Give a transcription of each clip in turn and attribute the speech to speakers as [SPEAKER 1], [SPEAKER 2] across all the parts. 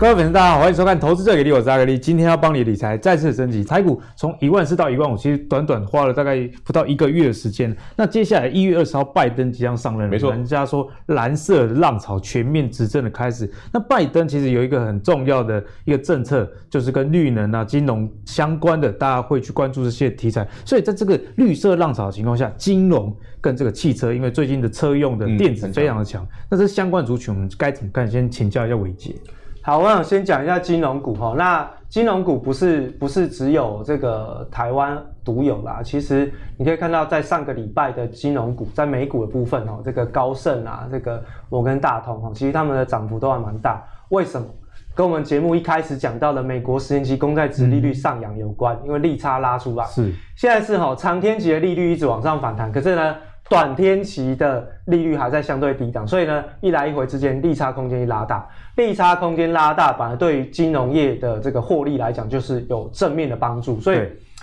[SPEAKER 1] 各位粉丝，大家好，欢迎收看《投资者给力》，我是阿格力。今天要帮你理财再次升级，台股从一万四到一万五，其实短短花了大概不到一个月的时间。那接下来一月二十号，拜登即将上任，
[SPEAKER 2] 没错，
[SPEAKER 1] 人家说蓝色浪潮全面执政的开始。那拜登其实有一个很重要的一个政策，就是跟绿能啊、金融相关的，大家会去关注这些题材。所以在这个绿色浪潮的情况下，金融跟这个汽车，因为最近的车用的电子非常的强，嗯、那这相关族群我们该怎么看？先请教一下伟捷。
[SPEAKER 3] 好，我想先讲一下金融股哈。那金融股不是不是只有这个台湾独有啦，其实你可以看到，在上个礼拜的金融股，在美股的部分哦，这个高盛啊，这个摩根大通哈，其实他们的涨幅都还蛮大。为什么？跟我们节目一开始讲到的美国十年期公债值利率上扬有关，因为利差拉出来。
[SPEAKER 1] 是。
[SPEAKER 3] 现在是哈，长天期的利率一直往上反弹，可是呢，短天期的利率还在相对低档，所以呢，一来一回之间利差空间一拉大，利差空间拉大，反而对于金融业的这个获利来讲，就是有正面的帮助。所以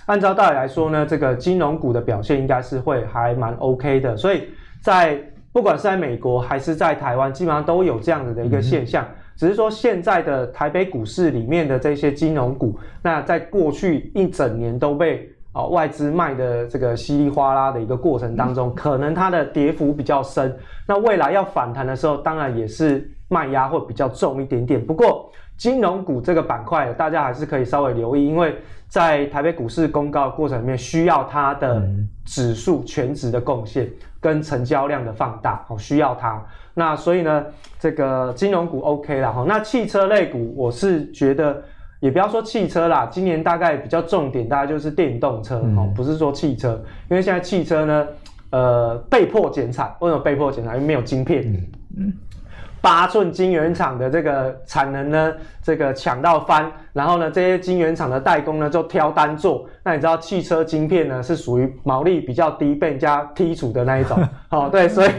[SPEAKER 3] 按照道理来说呢，这个金融股的表现应该是会还蛮 OK 的。所以在不管是在美国还是在台湾，基本上都有这样子的一个现象，嗯、只是说现在的台北股市里面的这些金融股，那在过去一整年都被。哦，外资卖的这个稀里哗啦的一个过程当中，可能它的跌幅比较深。那未来要反弹的时候，当然也是卖压会比较重一点点。不过，金融股这个板块，大家还是可以稍微留意，因为在台北股市公告的过程里面，需要它的指数全值的贡献跟成交量的放大，哦，需要它。那所以呢，这个金融股 OK 了哈。那汽车类股，我是觉得。也不要说汽车啦，今年大概比较重点，大概就是电动车，嗯、哦，不是说汽车，因为现在汽车呢，呃，被迫减产，为什么被迫减产？因为没有晶片。嗯嗯八寸晶圆厂的这个产能呢，这个抢到翻，然后呢，这些晶圆厂的代工呢就挑单做。那你知道汽车晶片呢是属于毛利比较低，被人家剔除的那一种。哦，对，所以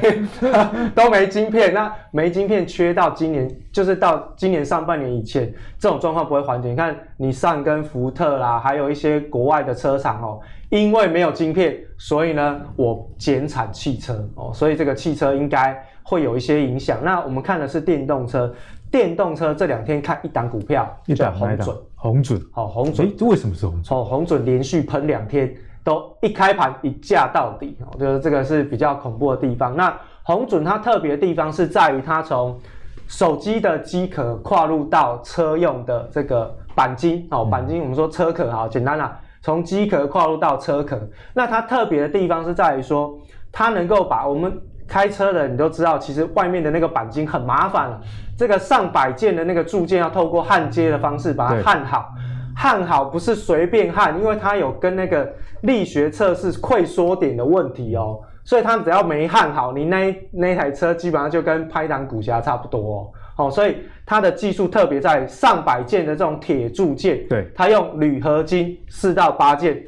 [SPEAKER 3] 都没晶片。那没晶片缺到今年，就是到今年上半年以前，这种状况不会缓解。你看，你上跟福特啦，还有一些国外的车厂哦，因为没有晶片，所以呢，我减产汽车哦，所以这个汽车应该。会有一些影响。那我们看的是电动车，电动车这两天看一档股票，一档红
[SPEAKER 1] 准，红准，
[SPEAKER 3] 好，红准，
[SPEAKER 1] 这为什么是红准？
[SPEAKER 3] 哦，红准连续喷两天，都一开盘一价到底，我觉得这个是比较恐怖的地方。那红准它特别的地方是在于它从手机的机壳跨入到车用的这个钣金，哦，钣金我们说车壳，好简单啦，从机壳跨入到车壳。那它特别的地方是在于说，它能够把我们开车的你都知道，其实外面的那个钣金很麻烦了。这个上百件的那个铸件要透过焊接的方式把它焊好，焊好不是随便焊，因为它有跟那个力学测试溃缩点的问题哦。所以它只要没焊好，你那那台车基本上就跟拍档股侠差不多哦。哦，所以它的技术特别在上百件的这种铁铸件，
[SPEAKER 1] 对，
[SPEAKER 3] 它用铝合金四到八件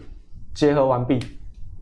[SPEAKER 3] 结合完毕，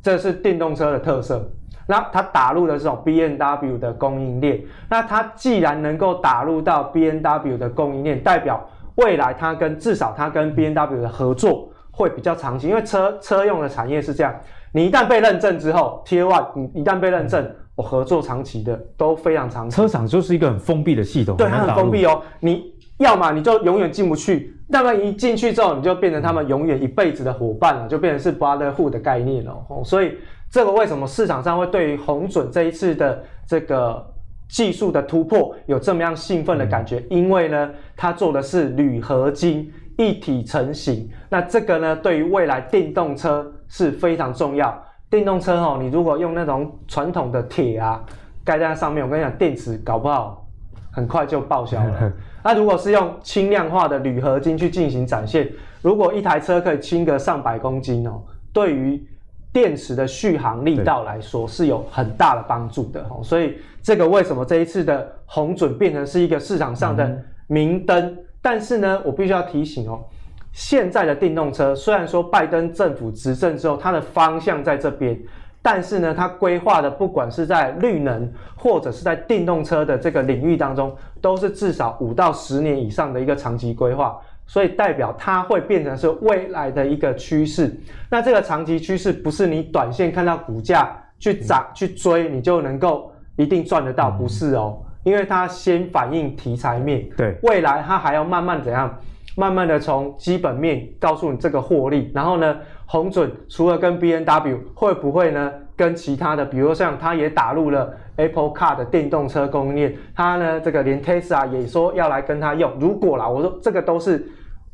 [SPEAKER 3] 这是电动车的特色。那它打入的这种 B N W 的供应链，那它既然能够打入到 B N W 的供应链，代表未来它跟至少它跟 B N W 的合作会比较长期，因为车车用的产业是这样，你一旦被认证之后 One 你一旦被认证，我合作长期的都非常长期。
[SPEAKER 1] 车厂就是一个很封闭的系统，
[SPEAKER 3] 对，它很封闭哦，你要么你就永远进不去，那么一进去之后，你就变成他们永远一辈子的伙伴了，就变成是 Brotherhood 的概念了，哦，所以。这个为什么市场上会对于红准这一次的这个技术的突破有这么样兴奋的感觉？因为呢，它做的是铝合金一体成型。那这个呢，对于未来电动车是非常重要。电动车哦，你如果用那种传统的铁啊盖在上面，我跟你讲，电池搞不好很快就报销了。那如果是用轻量化的铝合金去进行展现，如果一台车可以轻个上百公斤哦，对于电池的续航力道来说是有很大的帮助的，所以这个为什么这一次的红准变成是一个市场上的明灯？嗯、但是呢，我必须要提醒哦，现在的电动车虽然说拜登政府执政之后，它的方向在这边，但是呢，它规划的不管是在绿能或者是在电动车的这个领域当中，都是至少五到十年以上的一个长期规划。所以代表它会变成是未来的一个趋势，那这个长期趋势不是你短线看到股价去涨去追，你就能够一定赚得到，不是哦。因为它先反映题材面，
[SPEAKER 1] 对，
[SPEAKER 3] 未来它还要慢慢怎样，慢慢的从基本面告诉你这个获利，然后呢，红准除了跟 B N W 会不会呢，跟其他的，比如说像它也打入了 Apple Car 的电动车供应链，它呢这个连 Tesla 也说要来跟它用，如果啦，我说这个都是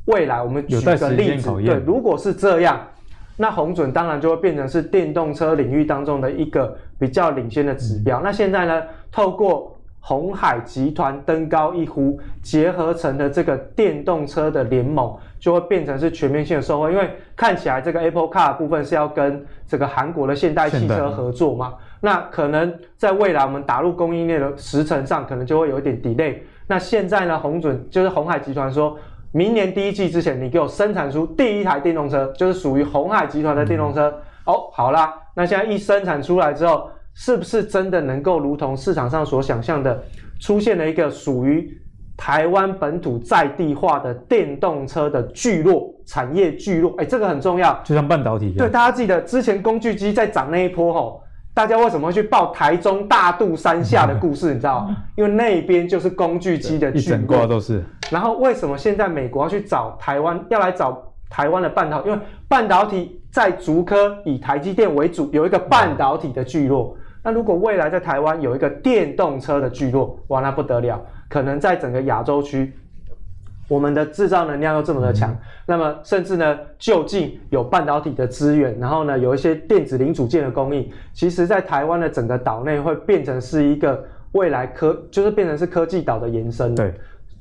[SPEAKER 3] 未来我们举个例子，对，如果是这样。那红准当然就会变成是电动车领域当中的一个比较领先的指标。嗯、那现在呢，透过红海集团登高一呼，结合成的这个电动车的联盟，就会变成是全面性的收获。因为看起来这个 Apple Car 部分是要跟这个韩国的现代汽车合作嘛，那可能在未来我们打入供应链的时程上，可能就会有一点 delay。那现在呢，红准就是红海集团说。明年第一季之前，你给我生产出第一台电动车，就是属于鸿海集团的电动车。哦，好啦，那现在一生产出来之后，是不是真的能够如同市场上所想象的，出现了一个属于台湾本土在地化的电动车的聚落产业聚落？哎，这个很重要，
[SPEAKER 1] 就像半导体一样。
[SPEAKER 3] 对，大家记得之前工具机在涨那一波吼。大家为什么会去报台中大肚山下的故事？你知道？因为那边就是工具机的聚落，
[SPEAKER 1] 一整挂都是。
[SPEAKER 3] 然后为什么现在美国要去找台湾，要来找台湾的半导体？因为半导体在竹科以台积电为主，有一个半导体的聚落。那如果未来在台湾有一个电动车的聚落，哇，那不得了！可能在整个亚洲区。我们的制造能量又这么的强，嗯、那么甚至呢，就近有半导体的资源，然后呢，有一些电子零组件的供应，其实，在台湾的整个岛内会变成是一个未来科，就是变成是科技岛的延伸。
[SPEAKER 1] 对，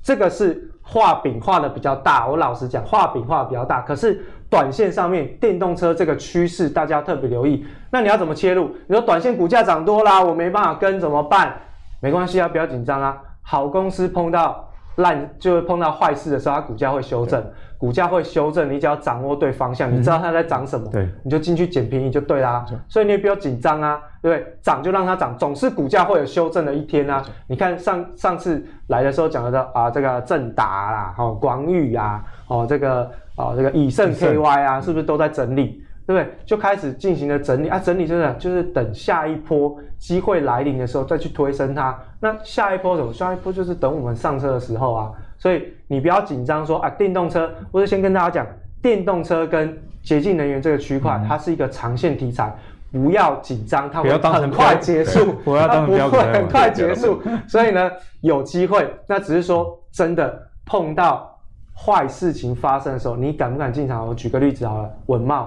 [SPEAKER 3] 这个是画饼画的比较大。我老实讲，画饼画的比较大。可是短线上面，电动车这个趋势，大家特别留意。那你要怎么切入？你说短线股价涨多啦，我没办法跟，怎么办？没关系啊，不要紧张啊。好公司碰到。烂就是碰到坏事的时候，它股价会修正，股价会修正，你只要掌握对方向，嗯、你知道它在涨什么，
[SPEAKER 1] 对，
[SPEAKER 3] 你就进去捡便宜就对啦。对所以你也不要紧张啊，对不对？涨就让它涨，总是股价会有修正的一天啊。你看上上次来的时候讲的啊，这个正达啦，哦，广宇啊，哦，这个哦，这个以盛 KY 啊，是不是都在整理？对不对？就开始进行了整理啊，整理真的就是等下一波机会来临的时候再去推升它。那下一波什么？下一波就是等我们上车的时候啊。所以你不要紧张说啊，电动车，我是先跟大家讲，电动车跟洁净能源这个区块，嗯、它是一个长线题材，不要紧张，它会很快结束，
[SPEAKER 1] 不要当不会
[SPEAKER 3] 很快结束。所以呢，有机会，那只是说真的碰到坏事情发生的时候，你敢不敢进场？我举个例子好了，稳懋。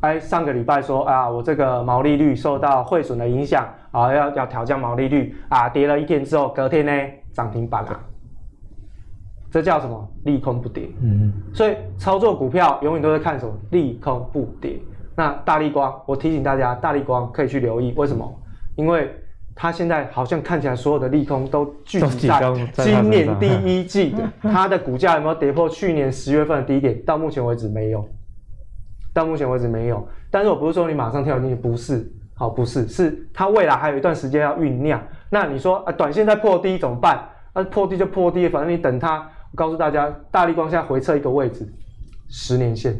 [SPEAKER 3] 哎，上个礼拜说啊，我这个毛利率受到汇损的影响啊，要要调降毛利率啊，跌了一天之后，隔天呢涨停板了，这叫什么？利空不跌。嗯，所以操作股票永远都在看什么？利空不跌。那大力光，我提醒大家，大力光可以去留意，为什么？因为它现在好像看起来所有的利空都聚集在今年第一季，它的股价有没有跌破去年十月份的低点？到目前为止没有。到目前为止没有，但是我不是说你马上跳进去，不是，好，不是，是它未来还有一段时间要酝酿。那你说啊，短线在破低怎么办？那、啊、破低就破低，反正你等它。我告诉大家，大力光现在回撤一个位置，十年线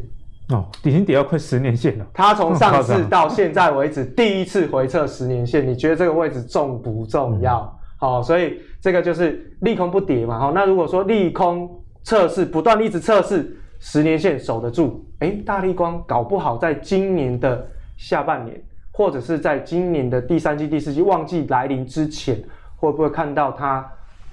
[SPEAKER 1] 哦，已经跌到快十年线了。
[SPEAKER 3] 它从上 市到现在为止，第一次回撤十年线，你觉得这个位置重不重要？好、所以这个就是利空不跌嘛。好，那如果说利空测试不断一直测试。十年线守得住，诶，大立光搞不好在今年的下半年，或者是在今年的第三季、第四季旺季来临之前，会不会看到它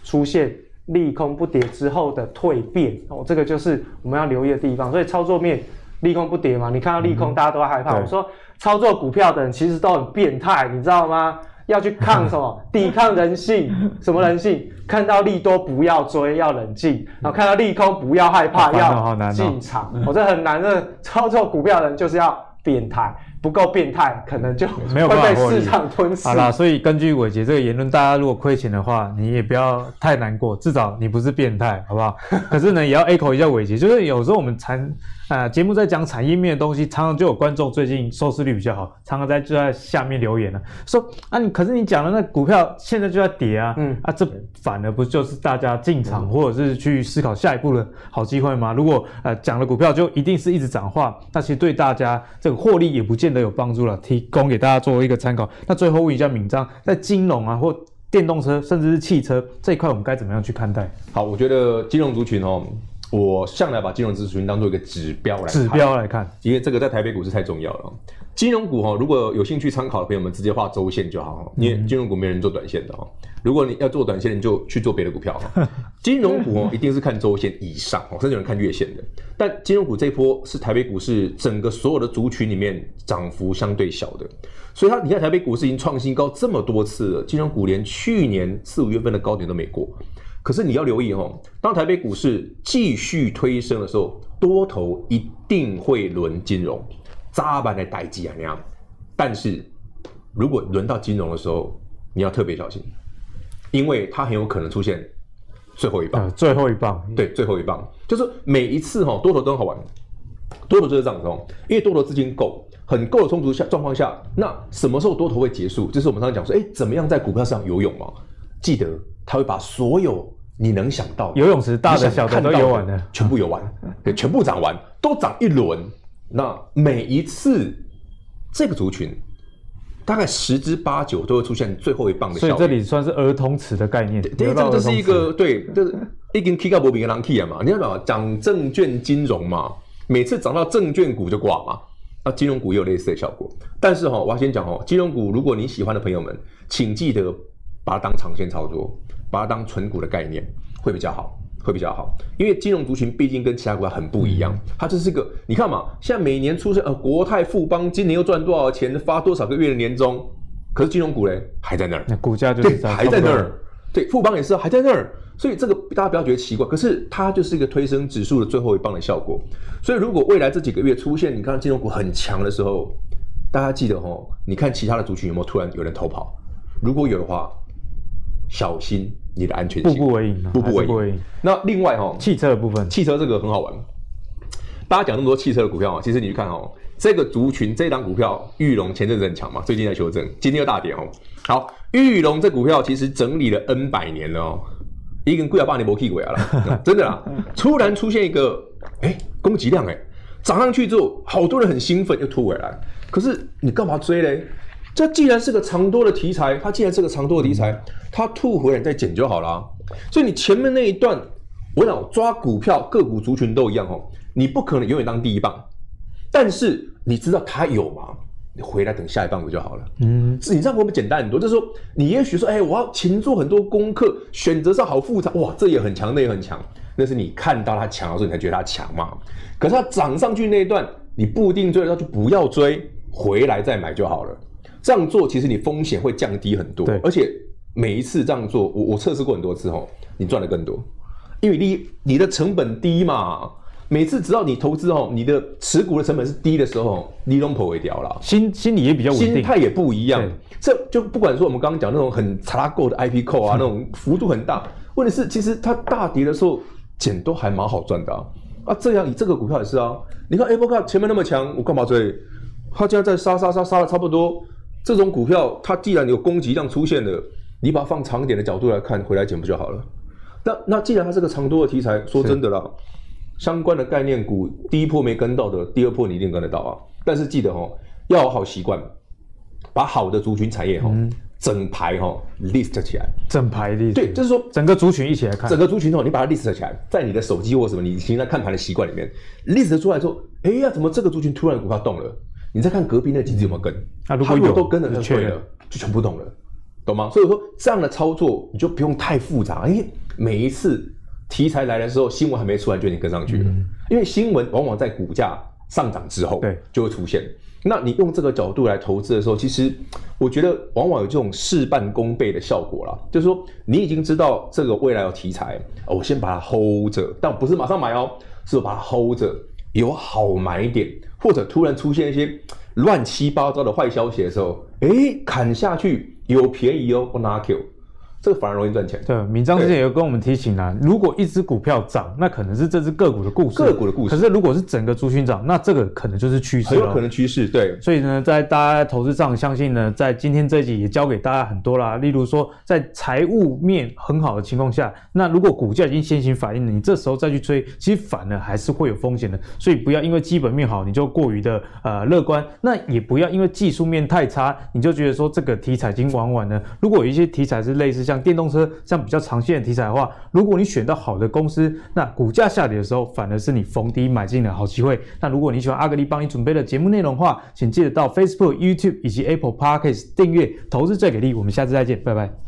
[SPEAKER 3] 出现利空不跌之后的蜕变？哦，这个就是我们要留意的地方。所以操作面利空不跌嘛，你看到利空，大家都会害怕。嗯、我说操作股票的人其实都很变态，你知道吗？要去抗什么？抵抗人性？什么人性？看到利多不要追，要冷静；然后看到利空不要害怕，要进场。我这很难的，操作股票的人就是要变态。不够变态，可能就没有被市场吞噬。
[SPEAKER 1] 好啦，所以根据伟杰这个言论，大家如果亏钱的话，你也不要太难过，至少你不是变态，好不好？可是呢，也要 echo 一下伟杰，就是有时候我们产啊节目在讲产业面的东西，常常就有观众最近收视率比较好，常常在就在下面留言了，说啊你可是你讲的那股票现在就在跌啊，嗯啊这反而不就是大家进场或者是去思考下一步的好机会吗？如果呃讲的股票就一定是一直涨的话，那其实对大家这个获利也不见都有帮助了，提供给大家作为一个参考。那最后问一下闵漳，在金融啊或电动车甚至是汽车这一块，我们该怎么样去看待？
[SPEAKER 2] 好，我觉得金融族群哦，我向来把金融族群当做一个指标来
[SPEAKER 1] 指标来看，
[SPEAKER 2] 因为这个在台北股市太重要了。金融股哈，如果有兴趣参考的朋友们，直接画周线就好，因为金融股没人做短线的哦。如果你要做短线，你就去做别的股票哈。金融股哦，一定是看周线以上哦，甚至有人看月线的。但金融股这一波是台北股市整个所有的族群里面涨幅相对小的，所以它你看台北股市已经创新高这么多次了，金融股连去年四五月份的高点都没过。可是你要留意哦，当台北股市继续推升的时候，多头一定会轮金融。扎板的代志啊那样，但是如果轮到金融的时候，你要特别小心，因为它很有可能出现最后一棒。
[SPEAKER 1] 最后一棒，
[SPEAKER 2] 对，最后一棒，就是每一次哈多头都很好玩，多头就是这样子哦，因为多头资金够，很够的充足下状况下，那什么时候多头会结束？就是我们刚才讲说，哎，怎么样在股票上游泳嘛？记得他会把所有你能想到
[SPEAKER 1] 游泳池大的小的都游完了，
[SPEAKER 2] 全部游完，对，全部涨完，都涨一轮。那每一次这个族群，大概十之八九都会出现最后一棒的效果。
[SPEAKER 1] 所以这里算是儿童池的概念。对，
[SPEAKER 2] 这个就是一个对，就是已经 K 到波比跟狼 K 了嘛。你要讲讲证券金融嘛，每次涨到证券股就挂嘛。那金融股也有类似的效果。但是哈，我要先讲哦，金融股如果你喜欢的朋友们，请记得把它当长线操作，把它当存股的概念会比较好。会比较好，因为金融族群毕竟跟其他股票很不一样，它这是一个，你看嘛，现在每年出现呃国泰富邦今年又赚多少钱，发多少个月的年终，可是金融股嘞还在那儿，
[SPEAKER 1] 那股价就是
[SPEAKER 2] 还在那儿，对富邦也是还在那儿，所以这个大家不要觉得奇怪，可是它就是一个推升指数的最后一棒的效果，所以如果未来这几个月出现你看金融股很强的时候，大家记得哦，你看其他的族群有没有突然有人偷跑，如果有的话，小心。你的安全性，
[SPEAKER 1] 步步为营，
[SPEAKER 2] 步步为营。那另外哈，
[SPEAKER 1] 汽车的部分，
[SPEAKER 2] 汽车这个很好玩。大家讲那么多汽车的股票啊，其实你去看哦，这个族群这档股票，裕隆前阵子很强嘛，最近在修正，今天又大跌哦。好，裕隆这股票其实整理了 N 百年了哦，已经贵了八年没屁股了，真的啦。突然出现一个，哎，供给量哎，涨上去之后，好多人很兴奋，又吐回来。可是你干嘛追嘞？这既然是个长多的题材，它既然是个长多的题材，它吐回来再捡就好了。所以你前面那一段，我想抓股票个股族群都一样哦，你不可能永远当第一棒，但是你知道它有吗？你回来等下一棒不就好了？嗯，是你这样会不会简单很多？就是说，你也许说，哎，我要勤做很多功课，选择上好复杂，哇，这也很强，那也很强，那是你看到它强的时候，你才觉得它强嘛。可是它涨上去那一段，你不一定追，那就不要追，回来再买就好了。这样做其实你风险会降低很多，对，而且每一次这样做，我我测试过很多次哦，你赚的更多，因为你你的成本低嘛，每次只要你投资哦，你的持股的成本是低的时候，你都破会掉了，
[SPEAKER 1] 心心理也比较稳定，
[SPEAKER 2] 心态也不一样。这就不管说我们刚刚讲那种很查够的 IP 扣啊，那种幅度很大，问题是其实它大跌的时候减都还蛮好赚的啊。啊，这样你这个股票也是啊，你看 Apple 前面那么强，我干嘛追？它现在在杀杀杀杀的差不多。这种股票，它既然有供给量出现了，你把它放长一点的角度来看，回来捡不就好了？那那既然它是个长多的题材，说真的啦，相关的概念股第一波没跟到的，第二波你一定跟得到啊。但是记得哦，要有好习惯，把好的族群产业哈、嗯，整排哈 list 起来，
[SPEAKER 1] 整排 list。
[SPEAKER 2] 对，就是说
[SPEAKER 1] 整个族群一起来看，
[SPEAKER 2] 整个族群哦，你把它 list 起来，在你的手机或什么你现在看盘的习惯里面，list 出来之后，哎呀，怎么这个族群突然股票动了？你再看隔壁那几只有没有跟？啊，如果有都跟了，就对了，就全部懂了，懂吗？所以说这样的操作你就不用太复杂，因为每一次题材来的时候，新闻还没出来就已经跟上去了。嗯、因为新闻往往在股价上涨之后，对，就会出现。那你用这个角度来投资的时候，其实我觉得往往有这种事半功倍的效果啦。就是说，你已经知道这个未来有题材，我先把它 hold 着，但不是马上买哦，是我把它 hold 着。有好买点，或者突然出现一些乱七八糟的坏消息的时候，哎，砍下去有便宜哦，不拿 Q，这个反而容易赚钱。
[SPEAKER 1] 对，闵漳之前也有跟我们提醒啊，如果一只股票涨，那可能是这只个股的故事，
[SPEAKER 2] 个股的故事。
[SPEAKER 1] 可是如果是整个族群涨，那这个可能就是趋势，
[SPEAKER 2] 很有可能趋势。对，
[SPEAKER 1] 所以呢，在大家投资上，相信呢，在今天这一集也教给大家很多啦。例如说，在财务面很好的情况下，那如果股价已经先行反应了，你这时候再去追，其实反而还是会有风险的。所以不要因为基本面好，你就过于的呃乐观，那也不要因为技术面太差，你就觉得说这个题材已经玩完了。如果有一些题材是类似像像电动车这样比较长线的题材的话，如果你选到好的公司，那股价下跌的时候，反而是你逢低买进的好机会。那如果你喜欢阿格力帮你准备的节目内容的话，请记得到 Facebook、YouTube 以及 Apple Podcast 订阅《投资最给力》。我们下次再见，拜拜。